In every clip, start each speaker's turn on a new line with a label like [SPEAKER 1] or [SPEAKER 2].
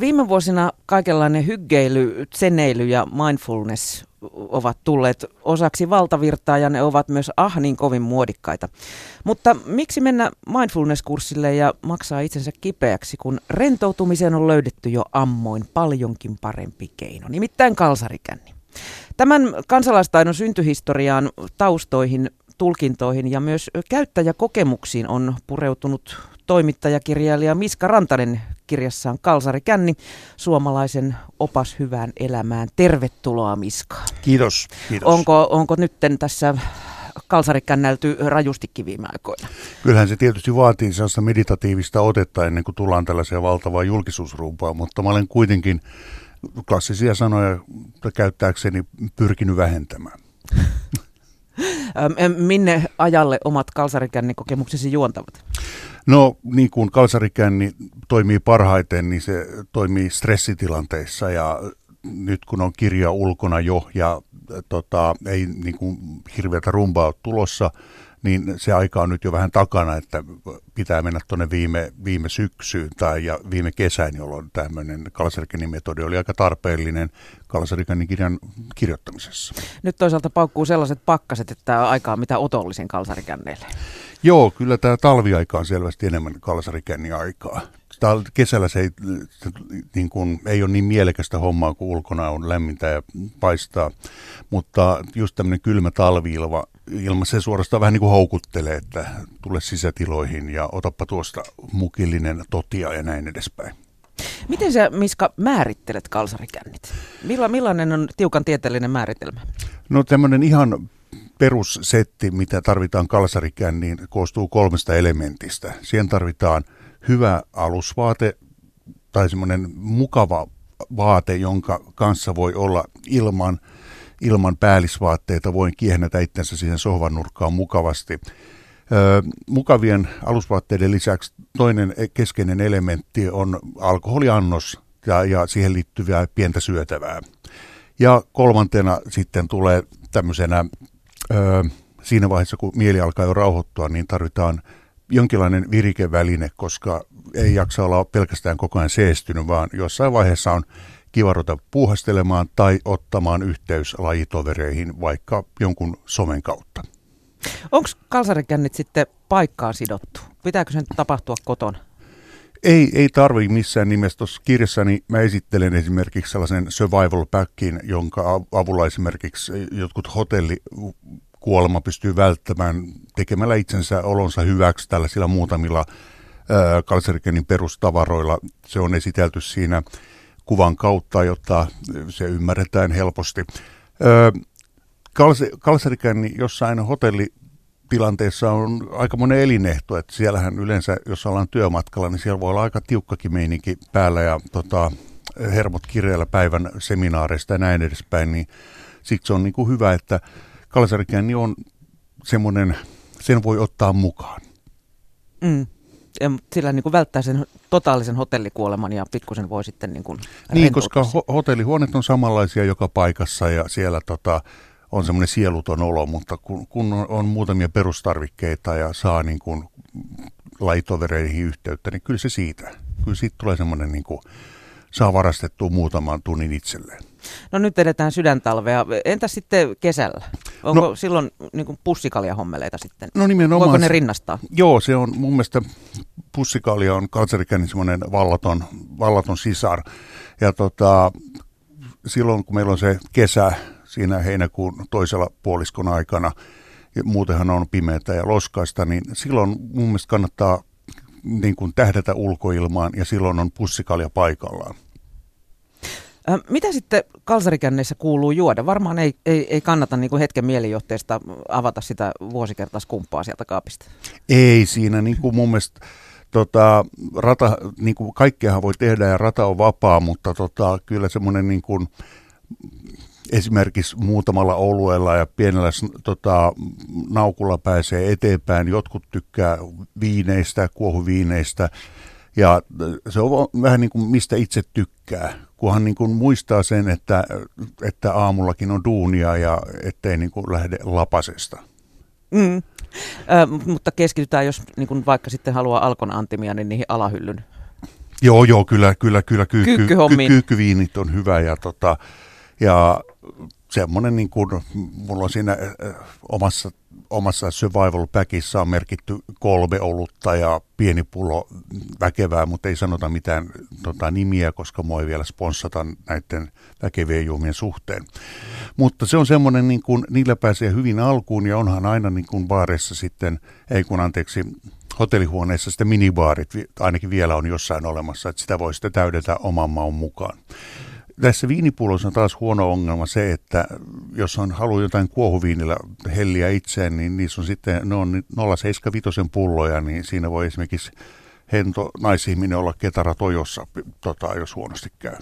[SPEAKER 1] Viime vuosina kaikenlainen hyggeily, tseneily ja mindfulness ovat tulleet osaksi valtavirtaa ja ne ovat myös ah niin kovin muodikkaita. Mutta miksi mennä mindfulness-kurssille ja maksaa itsensä kipeäksi, kun rentoutumiseen on löydetty jo ammoin paljonkin parempi keino, nimittäin kalsarikänni. Tämän kansalaistaidon syntyhistoriaan, taustoihin, tulkintoihin ja myös käyttäjäkokemuksiin on pureutunut toimittajakirjailija Miska Rantanen kirjassaan Kalsari Känni, suomalaisen opas hyvään elämään. Tervetuloa Miska.
[SPEAKER 2] Kiitos. kiitos.
[SPEAKER 1] Onko, onko nyt tässä kalsari kännälty rajustikin viime aikoina?
[SPEAKER 2] Kyllähän se tietysti vaatii sellaista meditatiivista otetta ennen kuin tullaan tällaiseen valtavaan julkisuusrumpaan, mutta mä olen kuitenkin klassisia sanoja käyttääkseni pyrkinyt vähentämään.
[SPEAKER 1] Minne ajalle omat kalsarikännin kokemuksesi juontavat?
[SPEAKER 2] No niin kuin kalsarikänni toimii parhaiten, niin se toimii stressitilanteissa ja nyt kun on kirja ulkona jo ja tota, ei niin kuin hirveätä rumbaa ole tulossa, niin se aika on nyt jo vähän takana, että pitää mennä tuonne viime, viime syksyyn tai ja viime kesään, jolloin tämmöinen Kalsarikanin metodi oli aika tarpeellinen Kalsarikanin kirjan kirjoittamisessa.
[SPEAKER 1] Nyt toisaalta paukkuu sellaiset pakkaset, että aikaa on mitä otollisen kalsarikänneille.
[SPEAKER 2] Joo, kyllä tämä talviaika on selvästi enemmän kalsarikänni aikaa. Täällä kesällä se ei, se, niin kuin, ei ole niin mielekästä hommaa, kun ulkona on lämmintä ja paistaa, mutta just tämmöinen kylmä talviilma, ilma, se suorastaan vähän niin kuin houkuttelee, että tule sisätiloihin ja otappa tuosta mukillinen totia ja näin edespäin.
[SPEAKER 1] Miten sä, Miska, määrittelet kalsarikännit? Milla, millainen on tiukan tieteellinen määritelmä?
[SPEAKER 2] No tämmöinen ihan perussetti, mitä tarvitaan kalsarikänniin, koostuu kolmesta elementistä. Siihen tarvitaan hyvä alusvaate tai semmoinen mukava vaate, jonka kanssa voi olla ilman, ilman päällisvaatteita, voin kiehnätä itsensä siihen sohvan nurkkaan mukavasti. Ö, mukavien alusvaatteiden lisäksi toinen keskeinen elementti on alkoholiannos ja, ja siihen liittyvää pientä syötävää. Ja kolmantena sitten tulee tämmöisenä, ö, siinä vaiheessa kun mieli alkaa jo rauhoittua, niin tarvitaan jonkinlainen virikeväline, koska ei jaksa olla pelkästään koko ajan seestynyt, vaan jossain vaiheessa on kiva ruveta puuhastelemaan tai ottamaan yhteys lajitovereihin vaikka jonkun somen kautta.
[SPEAKER 1] Onko kalsarikännit sitten paikkaan sidottu? Pitääkö sen tapahtua kotona?
[SPEAKER 2] Ei, ei tarvi missään nimessä. Tuossa kirjassani mä esittelen esimerkiksi sellaisen survival packin, jonka avulla esimerkiksi jotkut hotelli kuolema pystyy välttämään tekemällä itsensä olonsa hyväksi tällaisilla muutamilla Kalserikenin perustavaroilla. Se on esitelty siinä kuvan kautta, jotta se ymmärretään helposti. Kalserikäni jossain hotellitilanteessa on aika monen elinehto, että siellähän yleensä, jos ollaan työmatkalla, niin siellä voi olla aika tiukkakin meininki päällä ja tota, hermot kireellä päivän seminaareista ja näin edespäin, niin siksi on niin kuin hyvä, että kalsarikänni on semmoinen, sen voi ottaa mukaan.
[SPEAKER 1] Mm. Ja sillä niin kuin välttää sen totaalisen hotellikuoleman ja pikkusen voi sitten niin kuin
[SPEAKER 2] Niin, koska ho- hotellihuoneet on samanlaisia joka paikassa ja siellä tota, on semmoinen sieluton olo, mutta kun, kun on, on muutamia perustarvikkeita ja saa niin kuin laitovereihin yhteyttä, niin kyllä se siitä. Kyllä siitä tulee semmoinen, niin kuin, saa varastettua muutaman tunnin itselleen.
[SPEAKER 1] No nyt edetään sydäntalvea. Entä sitten kesällä? Onko no, silloin niin kuin pussikaljahommeleita sitten?
[SPEAKER 2] No nimenomaan.
[SPEAKER 1] Voiko ne rinnastaa?
[SPEAKER 2] Joo, se on mun mielestä pussikalja on kanserikännin semmoinen vallaton, vallaton sisar. Ja tota, silloin kun meillä on se kesä siinä heinäkuun toisella puoliskon aikana, ja muutenhan on pimeätä ja loskaista, niin silloin mun mielestä kannattaa niin kuin tähdätä ulkoilmaan ja silloin on pussikalja paikallaan.
[SPEAKER 1] Mitä sitten kalsarikänneissä kuuluu juoda? Varmaan ei, ei, ei kannata niin kuin hetken mielijohteesta avata sitä vuosikertaiskumppaa sieltä kaapista.
[SPEAKER 2] Ei siinä, niin kuin mun mielestä tota, rata, niin kuin kaikkeahan voi tehdä ja rata on vapaa, mutta tota, kyllä semmoinen niin kuin, esimerkiksi muutamalla oluella ja pienellä tota, naukulla pääsee eteenpäin. Jotkut tykkää viineistä, kuohuviineistä ja se on vähän niin kuin mistä itse tykkää, kunhan niin kuin muistaa sen, että, että aamullakin on duunia ja ettei niin kuin lähde lapasesta.
[SPEAKER 1] Mm. Ö, mutta keskitytään, jos niin kuin vaikka sitten haluaa alkon antimia, niin niihin alahyllyn
[SPEAKER 2] Joo, joo, kyllä, kyllä, kyllä. Kyykkyviinit on hyvä ja, tota, ja semmoinen niin kuin, mulla on siinä omassa, omassa survival packissa on merkitty kolme olutta ja pieni pullo väkevää, mutta ei sanota mitään tota, nimiä, koska mua ei vielä sponssata näiden väkevien juomien suhteen. Mutta se on semmoinen, niin kuin, niillä pääsee hyvin alkuun ja onhan aina niin kuin baareissa sitten, ei kun anteeksi, hotellihuoneessa sitten minibaarit ainakin vielä on jossain olemassa, että sitä voi sitten täydentää oman maun mukaan. Tässä viinipullossa on taas huono ongelma se, että jos on halu jotain kuohuviinillä helliä itseen, niin niissä on sitten, ne on 0,75 pulloja, niin siinä voi esimerkiksi hento naisihminen olla ketara tojossa, tota, jos huonosti käy.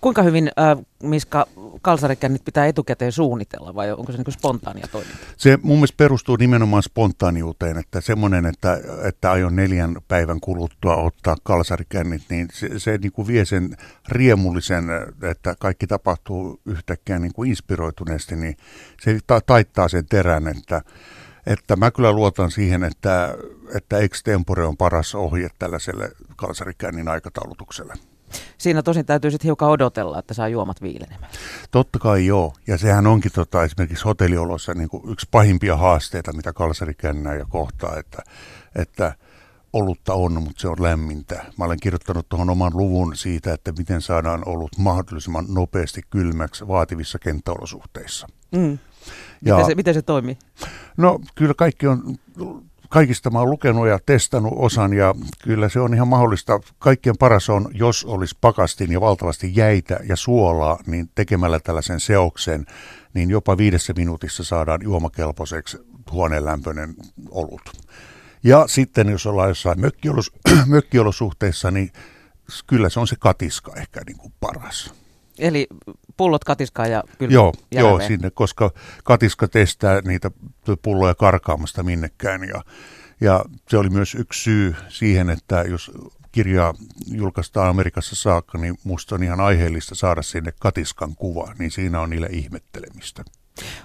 [SPEAKER 1] Kuinka hyvin, äh, Miska, kalsarikännit pitää etukäteen suunnitella vai onko se niin spontaania toimintaa?
[SPEAKER 2] Se mun mielestä perustuu nimenomaan spontaaniuteen, että semmoinen, että, että aion neljän päivän kuluttua ottaa kalsarikännit, niin se, se niin kuin vie sen riemullisen, että kaikki tapahtuu yhtäkkiä niin kuin inspiroituneesti, niin se ta- taittaa sen terän, että että mä kyllä luotan siihen, että, että extempore on paras ohje tällaiselle kalsarikännin aikataulutukselle.
[SPEAKER 1] Siinä tosin täytyy sitten hiukan odotella, että saa juomat viilenemään.
[SPEAKER 2] Totta kai joo. Ja sehän onkin tota, esimerkiksi hotelliolossa niin kuin yksi pahimpia haasteita, mitä kalsarikännää ja kohtaa, että, että olutta on, mutta se on lämmintä. Mä olen kirjoittanut tuohon oman luvun siitä, että miten saadaan olut mahdollisimman nopeasti kylmäksi vaativissa kenttäolosuhteissa.
[SPEAKER 1] Mm. Ja, miten, se, miten se toimii?
[SPEAKER 2] No kyllä kaikki on kaikista mä oon lukenut ja testannut osan ja kyllä se on ihan mahdollista. Kaikkien paras on, jos olisi pakastin ja valtavasti jäitä ja suolaa, niin tekemällä tällaisen seoksen, niin jopa viidessä minuutissa saadaan juomakelpoiseksi huoneenlämpöinen olut. Ja sitten jos ollaan jossain mökkiolos, mökkiolosuhteissa, niin kyllä se on se katiska ehkä niin kuin paras.
[SPEAKER 1] Eli pullot katiskaa ja kylmä
[SPEAKER 2] Joo, joo sinne, koska katiska testää niitä pulloja karkaamasta minnekään. Ja, ja se oli myös yksi syy siihen, että jos kirjaa julkaistaan Amerikassa saakka, niin musta on ihan aiheellista saada sinne katiskan kuva, niin siinä on niille ihmettelemistä.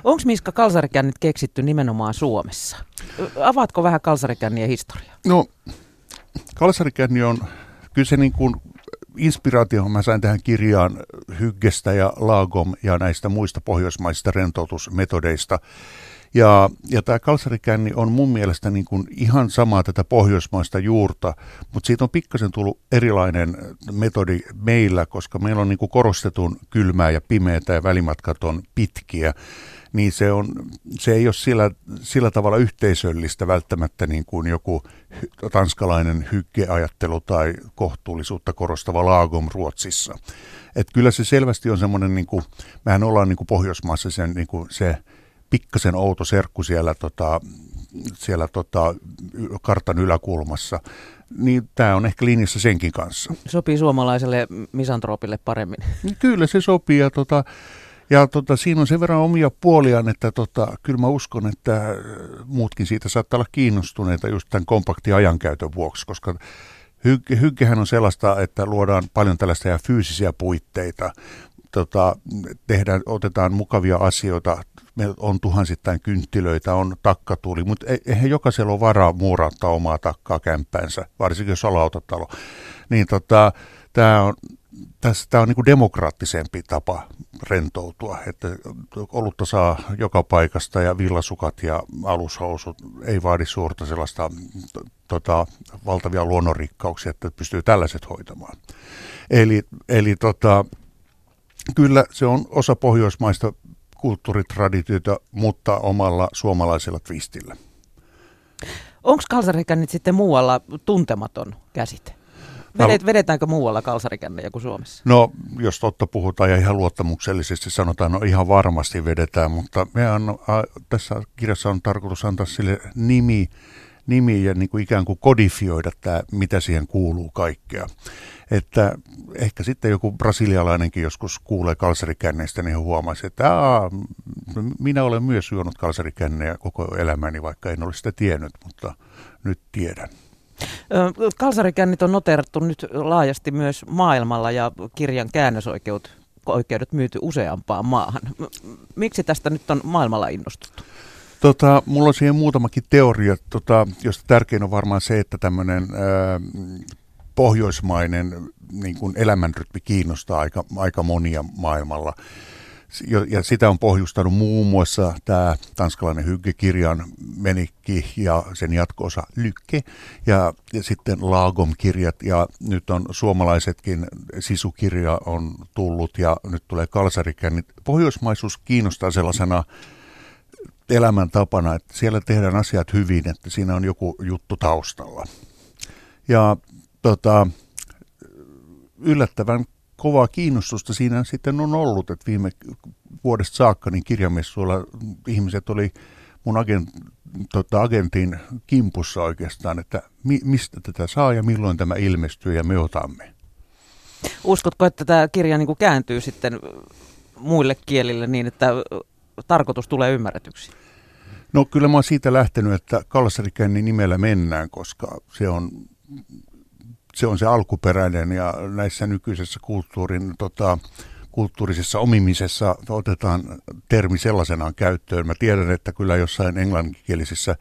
[SPEAKER 1] Onko Miska kalsarikännit keksitty nimenomaan Suomessa? Avaatko vähän kalsarikännien historiaa?
[SPEAKER 2] No, kalsarikänni on, kyllä se niin kuin inspiraatio mä sain tähän kirjaan Hyggestä ja Lagom ja näistä muista pohjoismaisista rentoutusmetodeista. Ja, ja tämä kalsarikänni on mun mielestä niin kuin ihan samaa tätä pohjoismaista juurta, mutta siitä on pikkasen tullut erilainen metodi meillä, koska meillä on niin kuin korostetun kylmää ja pimeää ja välimatkat on pitkiä niin se, on, se ei ole sillä, sillä tavalla yhteisöllistä välttämättä niin kuin joku tanskalainen hyggeajattelu tai kohtuullisuutta korostava laagom Ruotsissa. Et kyllä se selvästi on semmoinen, niin kuin, mehän ollaan niin kuin Pohjoismaassa sen, niin kuin se pikkasen outo serkku siellä, tota, siellä tota, kartan yläkulmassa, niin tämä on ehkä linjassa senkin kanssa.
[SPEAKER 1] Sopii suomalaiselle misantroopille paremmin.
[SPEAKER 2] Kyllä se sopii ja tota, ja tota, siinä on sen verran omia puoliaan, että tota, kyllä mä uskon, että muutkin siitä saattaa olla kiinnostuneita just tämän kompaktin ajankäytön vuoksi, koska hyggehän on sellaista, että luodaan paljon tällaista fyysisiä puitteita, tota, tehdään, otetaan mukavia asioita, meillä on tuhansittain kynttilöitä, on takkatuuli, mutta eihän jokaisella ole varaa muurauttaa omaa takkaa kämppäänsä, varsinkin jos on lautatalo. Niin tota, tämä on, tämä on niin kuin demokraattisempi tapa rentoutua, että olutta saa joka paikasta ja villasukat ja alushousut ei vaadi suurta sellaista tota, valtavia luonnonrikkauksia, että pystyy tällaiset hoitamaan. Eli, eli tota, kyllä se on osa pohjoismaista kulttuuritraditiota, mutta omalla suomalaisella twistillä.
[SPEAKER 1] Onko kalsarikännit sitten muualla tuntematon käsite? Vedet, vedetäänkö muualla kalsarikännejä kuin Suomessa?
[SPEAKER 2] No, jos totta puhutaan ja ihan luottamuksellisesti sanotaan, no ihan varmasti vedetään, mutta me on, tässä kirjassa on tarkoitus antaa sille nimi, nimi ja niin kuin ikään kuin kodifioida tämä, mitä siihen kuuluu kaikkea. Että ehkä sitten joku brasilialainenkin joskus kuulee kalsarikänneistä, niin huomaisi, että Aa, minä olen myös juonut kalsarikännejä koko elämäni, vaikka en ole sitä tiennyt, mutta nyt tiedän.
[SPEAKER 1] Kalsarikännit on noterattu nyt laajasti myös maailmalla ja kirjan käännösoikeudet oikeudet myyty useampaan maahan. Miksi tästä nyt on maailmalla innostuttu?
[SPEAKER 2] Tota, mulla on siihen muutamakin teoria, tota, josta tärkein on varmaan se, että tämmöinen pohjoismainen niin kuin elämänrytmi kiinnostaa aika, aika monia maailmalla. Ja sitä on pohjustanut muun muassa tämä tanskalainen hyggekirjan Menikki ja sen jatkoosa Lykke ja, ja sitten Lagom-kirjat ja nyt on suomalaisetkin sisukirja on tullut ja nyt tulee kalsarikännit. Pohjoismaisuus kiinnostaa sellaisena elämäntapana, että siellä tehdään asiat hyvin, että siinä on joku juttu taustalla. Ja tota, yllättävän kovaa kiinnostusta siinä sitten on ollut, että viime vuodesta saakka niin kirjamessuilla ihmiset oli mun agent, tota, agentin kimpussa oikeastaan, että mi, mistä tätä saa ja milloin tämä ilmestyy ja me otamme.
[SPEAKER 1] Uskotko, että tämä kirja niin kuin kääntyy sitten muille kielille niin, että tarkoitus tulee ymmärretyksi?
[SPEAKER 2] No kyllä mä oon siitä lähtenyt, että Kalsarikäinnin nimellä mennään, koska se on se on se alkuperäinen ja näissä nykyisessä kulttuurin tota, kulttuurisessa omimisessa otetaan termi sellaisenaan käyttöön. Mä tiedän, että kyllä jossain englanninkielisissä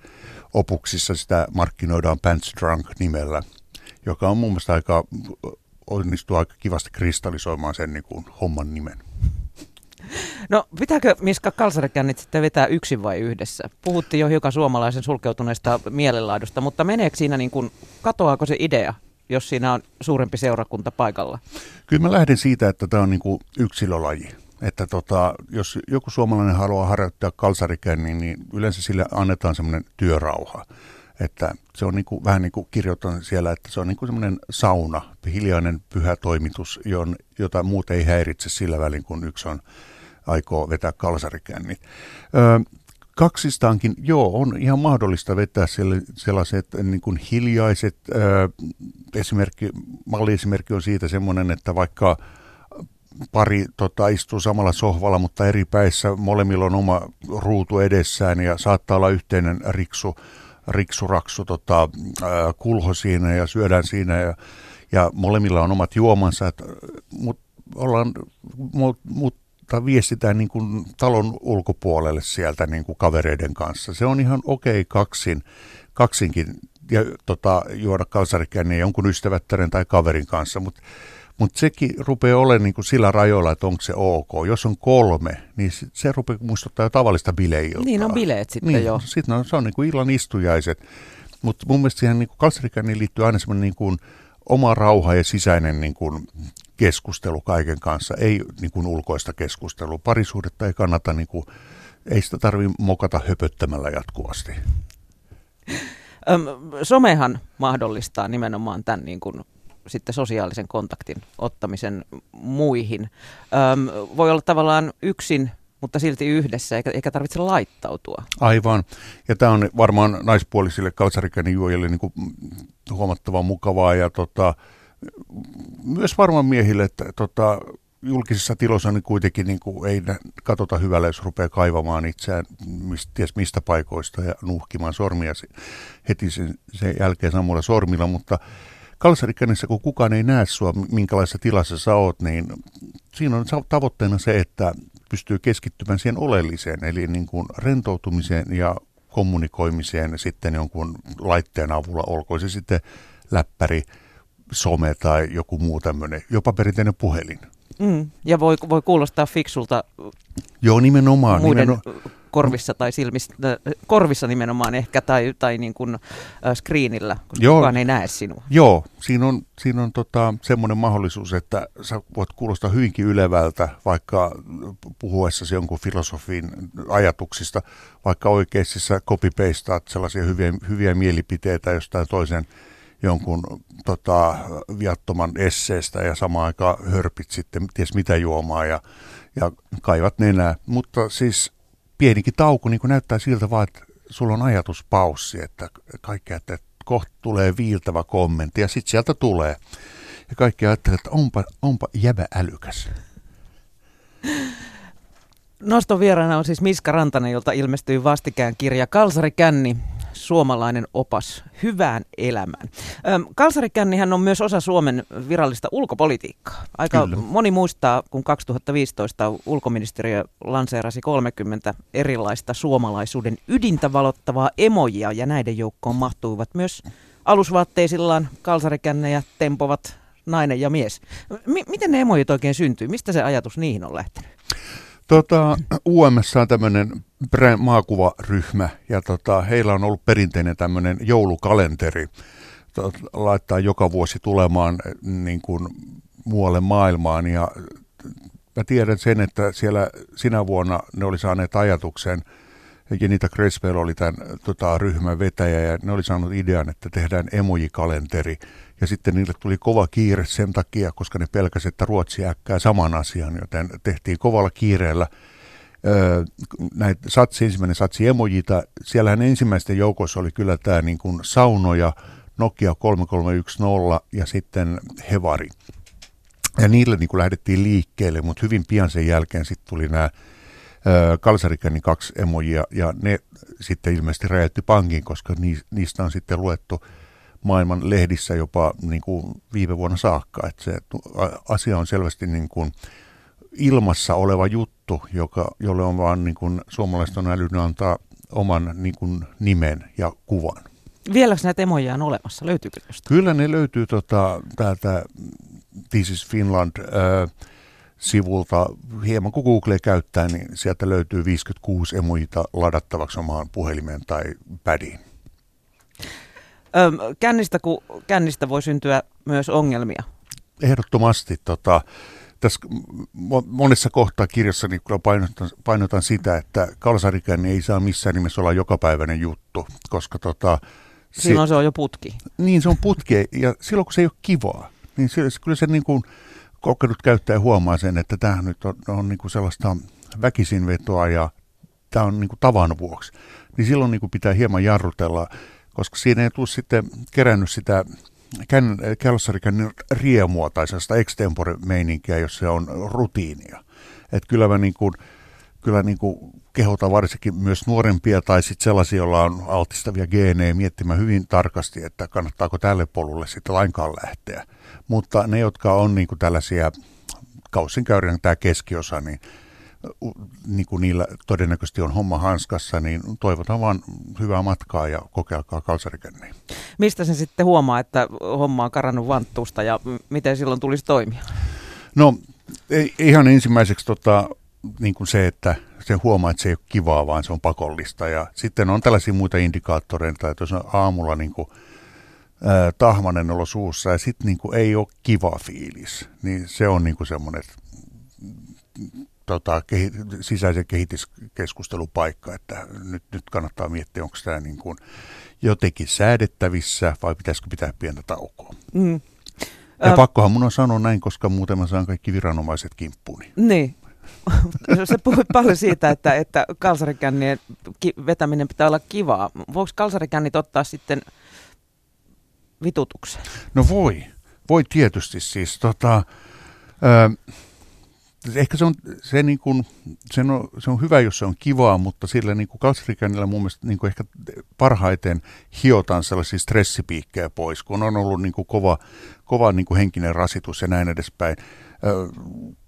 [SPEAKER 2] opuksissa sitä markkinoidaan Pants Drunk nimellä, joka on mun mielestä aika, onnistuu aika kivasti kristallisoimaan sen niin kuin homman nimen.
[SPEAKER 1] No pitääkö Miska Kalsarikännit sitten vetää yksin vai yhdessä? Puhuttiin jo hiukan suomalaisen sulkeutuneesta mielenlaadusta, mutta meneekö siinä niin kuin, katoaako se idea jos siinä on suurempi seurakunta paikalla?
[SPEAKER 2] Kyllä mä lähden siitä, että tämä on niin kuin yksilölaji. Että tota, jos joku suomalainen haluaa harjoittaa kalsarikännin, niin yleensä sille annetaan semmoinen työrauha. Että se on niin kuin, vähän niin kuin kirjoitan siellä, että se on niin kuin semmoinen sauna, hiljainen pyhä toimitus, jota muut ei häiritse sillä välin, kun yksi on aikoo vetää kalsarikännit. Öö, kaksistaankin, joo, on ihan mahdollista vetää sellaiset niin kuin hiljaiset, äh, esimerkki, malliesimerkki on siitä semmoinen, että vaikka pari tota, istuu samalla sohvalla, mutta eri päissä molemmilla on oma ruutu edessään ja saattaa olla yhteinen riksu, riksuraksu tota, äh, kulho siinä ja syödään siinä ja, ja molemmilla on omat juomansa, mutta ollaan, mut, tai viestitään niin kuin talon ulkopuolelle sieltä niin kuin kavereiden kanssa. Se on ihan okei okay kaksin, kaksinkin ja, tota, juoda kalsarikänniä jonkun ystävättären tai kaverin kanssa, mutta mutta sekin rupeaa olemaan niin kuin sillä rajoilla, että onko se ok. Jos on kolme, niin se rupeaa muistuttaa jo tavallista bileiltaa.
[SPEAKER 1] Niin on bileet sitten niin, jo.
[SPEAKER 2] Sitten on, se on niin kuin illan istujaiset. Mutta mun mielestä siihen niin liittyy aina semmoinen niin kuin oma rauha ja sisäinen niin kuin keskustelu kaiken kanssa, ei niin kuin ulkoista keskustelua. Parisuhdetta ei kannata, niin kuin, ei sitä tarvitse mokata höpöttämällä jatkuvasti.
[SPEAKER 1] Öm, somehan mahdollistaa nimenomaan tämän niin kuin, sitten sosiaalisen kontaktin ottamisen muihin. Öm, voi olla tavallaan yksin mutta silti yhdessä, eikä, eikä tarvitse laittautua.
[SPEAKER 2] Aivan. Ja tämä on varmaan naispuolisille kalsarikäinen juojille niin kuin huomattavan mukavaa ja tota, myös varmaan miehille, että tota, julkisissa tiloissa niin kuitenkin niin kuin ei katsota hyvällä, jos rupeaa kaivamaan itseään mistä, ties mistä paikoista ja nuhkimaan sormia heti sen, sen jälkeen samalla sormilla, mutta kalsarikännessä, kun kukaan ei näe sua, minkälaisessa tilassa sä oot, niin siinä on tavoitteena se, että pystyy keskittymään siihen oleelliseen, eli niin kuin rentoutumiseen ja kommunikoimiseen sitten jonkun laitteen avulla, olkoon se sitten läppäri, some tai joku muu tämmöinen, jopa perinteinen puhelin.
[SPEAKER 1] Mm, ja voi, voi kuulostaa fiksulta
[SPEAKER 2] Joo, nimenomaan.
[SPEAKER 1] muiden nimenomaan. korvissa tai silmissä, korvissa nimenomaan ehkä tai, tai niin kuin, äh, screenillä, koska Joo. kukaan ei näe sinua.
[SPEAKER 2] Joo, siinä on, siinä on tota, semmoinen mahdollisuus, että sä voit kuulostaa hyvinkin ylevältä, vaikka puhuessasi jonkun filosofin ajatuksista, vaikka oikeasti sä copy sellaisia hyviä, hyviä mielipiteitä jostain toisen jonkun tota, viattoman esseestä ja samaan aikaan hörpit sitten ties mitä juomaa ja, ja kaivat nenää. Mutta siis pienikin tauko niin näyttää siltä vaan, että sulla on ajatuspaussi, että kaikkea, että kohta tulee viiltävä kommentti ja sitten sieltä tulee. Ja kaikki ajattelee, että onpa, onpa jäbä älykäs.
[SPEAKER 1] Noston vieraana on siis Miska Rantanen, jolta ilmestyi vastikään kirja Kalsari Känni, suomalainen opas hyvään elämään. Kalsarikännihän on myös osa Suomen virallista ulkopolitiikkaa. Aika Kyllä. moni muistaa, kun 2015 ulkoministeriö lanseerasi 30 erilaista suomalaisuuden ydintä valottavaa emojia ja näiden joukkoon mahtuivat myös alusvaatteisillaan kalsarikännejä tempovat nainen ja mies. M- miten ne emojit oikein syntyy? Mistä se ajatus niihin on lähtenyt?
[SPEAKER 2] Tota, UMS on tämmöinen maakuvaryhmä ja tota, heillä on ollut perinteinen tämmöinen joulukalenteri. Tot, laittaa joka vuosi tulemaan niin kuin muualle maailmaan ja mä tiedän sen, että siellä sinä vuonna ne oli saaneet ajatuksen, Jenita Creswell oli tämän tota, ryhmän vetäjä ja ne oli saanut idean, että tehdään emojikalenteri. Ja sitten niille tuli kova kiire sen takia, koska ne pelkäsivät, että Ruotsi äkkää saman asian, joten tehtiin kovalla kiireellä näitä satsi, ensimmäinen satsi emojita. Siellähän ensimmäisten joukossa oli kyllä tämä niin kuin saunoja, Nokia 3310 ja sitten Hevari. Ja niille niin kuin lähdettiin liikkeelle, mutta hyvin pian sen jälkeen sitten tuli nämä Kalsarikänin kaksi emojia, ja ne sitten ilmeisesti räjäytti pankin, koska niistä on sitten luettu maailman lehdissä jopa niin kuin viime vuonna saakka. Että se asia on selvästi niin kuin ilmassa oleva juttu, joka, jolle on vaan niin kuin suomalaiset on älynyt antaa oman niin kuin nimen ja kuvan.
[SPEAKER 1] Vieläkö näitä emoja on olemassa? Löytyykö jostain?
[SPEAKER 2] Kyllä ne löytyy tota, täältä This is Finland äh, sivulta. Hieman kun Google käyttää, niin sieltä löytyy 56 emoita ladattavaksi omaan puhelimeen tai pädiin.
[SPEAKER 1] Öm, kännistä, kun kännistä voi syntyä myös ongelmia.
[SPEAKER 2] Ehdottomasti. Tota, tässä monessa kohtaa kirjassa niin painotan, painotan sitä, että kalsarikänni ei saa missään nimessä olla jokapäiväinen juttu, koska tota,
[SPEAKER 1] Silloin se, se on jo putki.
[SPEAKER 2] Niin, se on putki ja silloin kun se ei ole kivaa, niin se, kyllä se niin kuin kokenut käyttäjä huomaa sen, että tämä nyt on, on niin kuin sellaista väkisinvetoa ja tämä on niin kuin tavan vuoksi. Niin silloin niin kuin pitää hieman jarrutella, koska siinä ei tule sitten kerännyt sitä kän, kelssarikännin riemua tai sellaista extempore-meininkiä, jos se on rutiinia. Että kyllä mä niin kuin, kyllä niin kuin kehotan varsinkin myös nuorempia tai sitten sellaisia, joilla on altistavia geenejä miettimään hyvin tarkasti, että kannattaako tälle polulle sitten lainkaan lähteä. Mutta ne, jotka on niin kuin tällaisia kausinkäyrän tämä keskiosa, niin niin kuin niillä todennäköisesti on homma hanskassa, niin toivotan vaan hyvää matkaa ja kokeilkaa kalsarikänniä.
[SPEAKER 1] Mistä sen sitten huomaa, että homma on karannut vanttuusta ja miten silloin tulisi toimia?
[SPEAKER 2] No ei, ihan ensimmäiseksi tota, niin kuin se, että se huomaa, että se ei ole kivaa, vaan se on pakollista. Ja sitten on tällaisia muita indikaattoreita, että jos on aamulla niin kuin, ää, tahmanen olo suussa ja sitten niin kuin ei ole kiva fiilis, niin se on niin kuin semmoinen tota, kehi, sisäisen kehityskeskustelupaikka, että nyt, nyt kannattaa miettiä, onko tämä niin kuin jotenkin säädettävissä vai pitäisikö pitää pientä taukoa. Mm. Ja pakkohan mun on sanoa näin, koska muuten mä saan kaikki viranomaiset kimppuuni.
[SPEAKER 1] Niin, se puhui paljon siitä, että, että kalsarikännien vetäminen pitää olla kivaa. Voiko kalsarikännit ottaa sitten vitutukseen?
[SPEAKER 2] No voi. Voi tietysti siis. Tota, ö, ehkä se on, se, niin kuin, se, on, se on hyvä, jos se on kivaa, mutta sillä niin kuin mun mielestä niin kuin ehkä parhaiten hiotaan sellaisia stressipiikkejä pois, kun on ollut niin kuin kova, kova niin kuin henkinen rasitus ja näin edespäin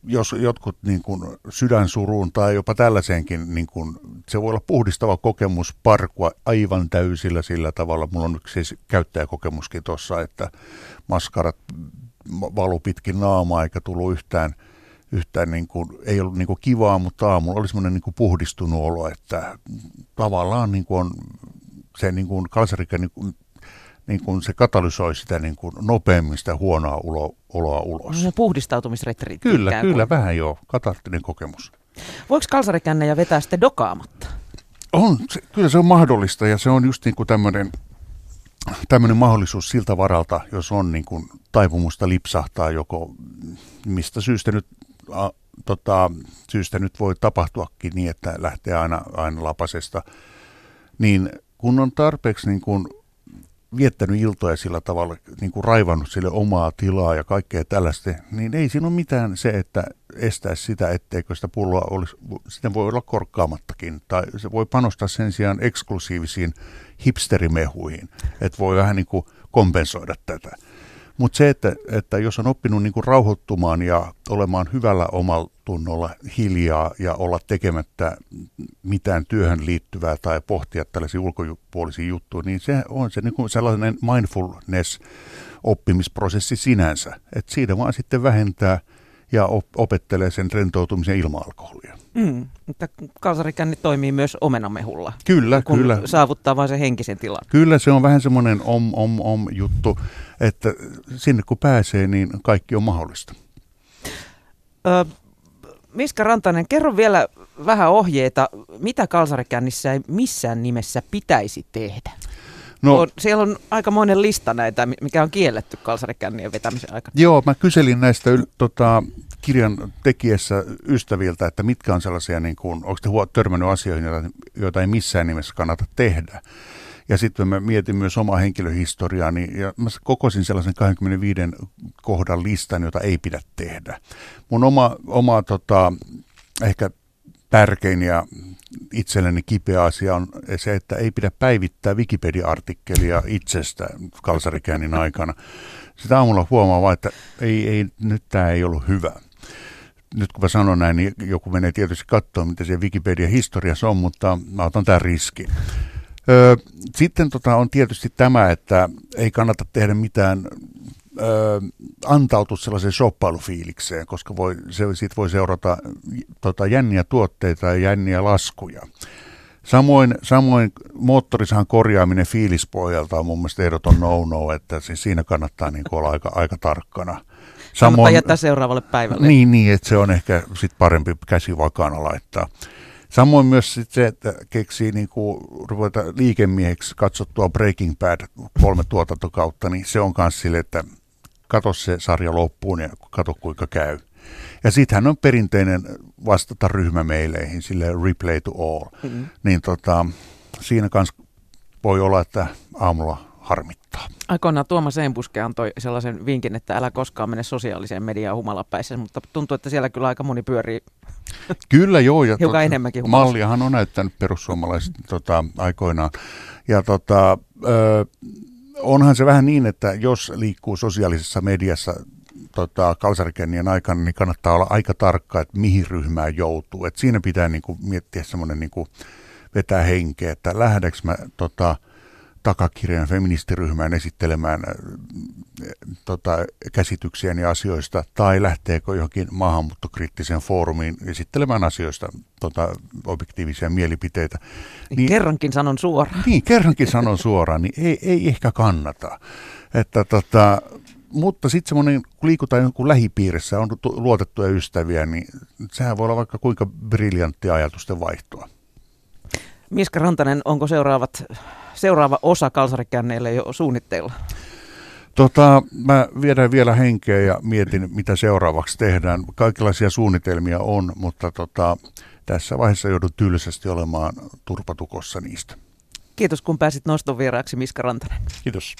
[SPEAKER 2] jos jotkut niin kuin sydänsuruun tai jopa tällaiseenkin, niin kuin, se voi olla puhdistava kokemus parkua aivan täysillä sillä tavalla. Mulla on yksi siis käyttäjäkokemuskin tuossa, että maskarat valu pitkin naamaa eikä tullut yhtään, yhtään niin kuin, ei ollut niin kuin kivaa, mutta aamulla oli semmoinen niin kuin puhdistunut olo, että tavallaan niin kuin on se niin kuin kalsarikä niin kuin niin kuin se katalysoi sitä niin kuin nopeammin sitä huonoa ulo, oloa ulos.
[SPEAKER 1] No, puhdistautumisretriitti.
[SPEAKER 2] Kyllä, kyllä, kuin. vähän joo, katarttinen kokemus.
[SPEAKER 1] Voiko kalsarikännejä vetää sitten dokaamatta?
[SPEAKER 2] On, se, kyllä se on mahdollista ja se on just niin kuin tämmöinen tämmöinen mahdollisuus siltä varalta, jos on niin kuin taipumusta lipsahtaa joko mistä syystä nyt, tota, syystä nyt voi tapahtuakin niin, että lähtee aina, aina lapasesta, niin kun on tarpeeksi niin kuin viettänyt iltoja sillä tavalla, niin kuin raivannut sille omaa tilaa ja kaikkea tällaista, niin ei siinä ole mitään se, että estäisi sitä, etteikö sitä pulloa olisi, sitä voi olla korkkaamattakin, tai se voi panostaa sen sijaan eksklusiivisiin hipsterimehuihin, että voi vähän niin kuin kompensoida tätä. Mutta se, että, että jos on oppinut niin kuin rauhoittumaan ja olemaan hyvällä omalla tunnolla hiljaa ja olla tekemättä mitään työhön liittyvää tai pohtia tällaisia ulkopuolisia juttuja, niin se on se niin kuin sellainen mindfulness oppimisprosessi sinänsä. Että siitä vaan sitten vähentää ja op- opettelee sen rentoutumisen ilman alkoholia.
[SPEAKER 1] Mm, mutta kalsarikänni toimii myös omenamehulla.
[SPEAKER 2] Kyllä,
[SPEAKER 1] kun
[SPEAKER 2] kyllä.
[SPEAKER 1] saavuttaa vain sen henkisen tilan.
[SPEAKER 2] Kyllä se on vähän semmoinen om, om, om juttu, että sinne kun pääsee, niin kaikki on mahdollista.
[SPEAKER 1] Ö, Miska Rantanen, kerro vielä vähän ohjeita, mitä kalsarikännissä ei missään nimessä pitäisi tehdä. No, on, siellä on aikamoinen lista näitä, mikä on kielletty kalsarikännien vetämisen aikana.
[SPEAKER 2] Joo, mä kyselin näistä tota, kirjan tekijässä ystäviltä, että mitkä on sellaisia, niin kuin, onko te törmännyt asioihin, joita, joita ei missään nimessä kannata tehdä. Ja sitten mä mietin myös omaa henkilöhistoriaani ja mä kokosin sellaisen 25 kohdan listan, jota ei pidä tehdä. Mun oma, oma tota, ehkä tärkein ja itselleni kipeä asia on se, että ei pidä päivittää Wikipedia-artikkelia itsestä kalsarikäännin aikana. Sitä aamulla huomaa vaan, että ei, ei, nyt tämä ei ollut hyvä. Nyt kun mä sanon näin, niin joku menee tietysti katsoa, mitä se Wikipedia-historiassa on, mutta mä otan tämän riskin. Öö, sitten tota on tietysti tämä, että ei kannata tehdä mitään ö, antautu sellaiseen shoppailufiilikseen, koska voi, se, siitä voi seurata tota, jänniä tuotteita ja jänniä laskuja. Samoin, samoin moottorisahan korjaaminen fiilispohjalta on mun mielestä ehdoton no-no, että siis siinä kannattaa niin olla aika, aika tarkkana.
[SPEAKER 1] Samoin, kannattaa jättää seuraavalle päivälle.
[SPEAKER 2] Niin, niin että se on ehkä sit parempi käsi vakana laittaa. Samoin myös sit se, että keksii niin kuin ruveta liikemieheksi katsottua Breaking Bad kolme tuotantokautta, niin se on myös sille, että katso se sarja loppuun ja katso kuinka käy. Ja sittenhän on perinteinen vastata ryhmämeileihin, sille replay to all. Mm-hmm. Niin tota, siinä kanssa voi olla, että aamulla harmittaa.
[SPEAKER 1] Aikoinaan Tuomas Enbuske antoi sellaisen vinkin, että älä koskaan mene sosiaaliseen mediaan humalapäissä, mutta tuntuu, että siellä kyllä aika moni pyörii
[SPEAKER 2] Kyllä joo. Ja
[SPEAKER 1] hiukan
[SPEAKER 2] tota,
[SPEAKER 1] enemmänkin humalassa.
[SPEAKER 2] Malliahan on näyttänyt perussuomalaiset tota, aikoinaan. Ja tota, ö, onhan se vähän niin, että jos liikkuu sosiaalisessa mediassa tota, kalsarikennien aikana, niin kannattaa olla aika tarkka, että mihin ryhmään joutuu. Et siinä pitää niin kuin, miettiä semmoinen niin vetää henkeä, että lähdekö mä tota, takakirjan feministiryhmään esittelemään äh, tota, käsityksiäni asioista, tai lähteekö johonkin maahanmuuttokriittiseen foorumiin esittelemään asioista tota, objektiivisia mielipiteitä.
[SPEAKER 1] Niin, niin, kerrankin sanon suoraan.
[SPEAKER 2] Niin, kerrankin sanon suoraan, niin ei, ei ehkä kannata. Että, tota, mutta sitten semmoinen, kun liikutaan jonkun lähipiirissä, on luotettuja ystäviä, niin sehän voi olla vaikka kuinka briljantti ajatusten vaihtoa.
[SPEAKER 1] Miska Rantanen, onko seuraavat seuraava osa kalsarikänneille jo suunnitteilla?
[SPEAKER 2] Tota, mä viedään vielä henkeä ja mietin, mitä seuraavaksi tehdään. Kaikenlaisia suunnitelmia on, mutta tota, tässä vaiheessa joudun tylsästi olemaan turpatukossa niistä.
[SPEAKER 1] Kiitos kun pääsit noston vieraaksi Miska Rantanen.
[SPEAKER 2] Kiitos.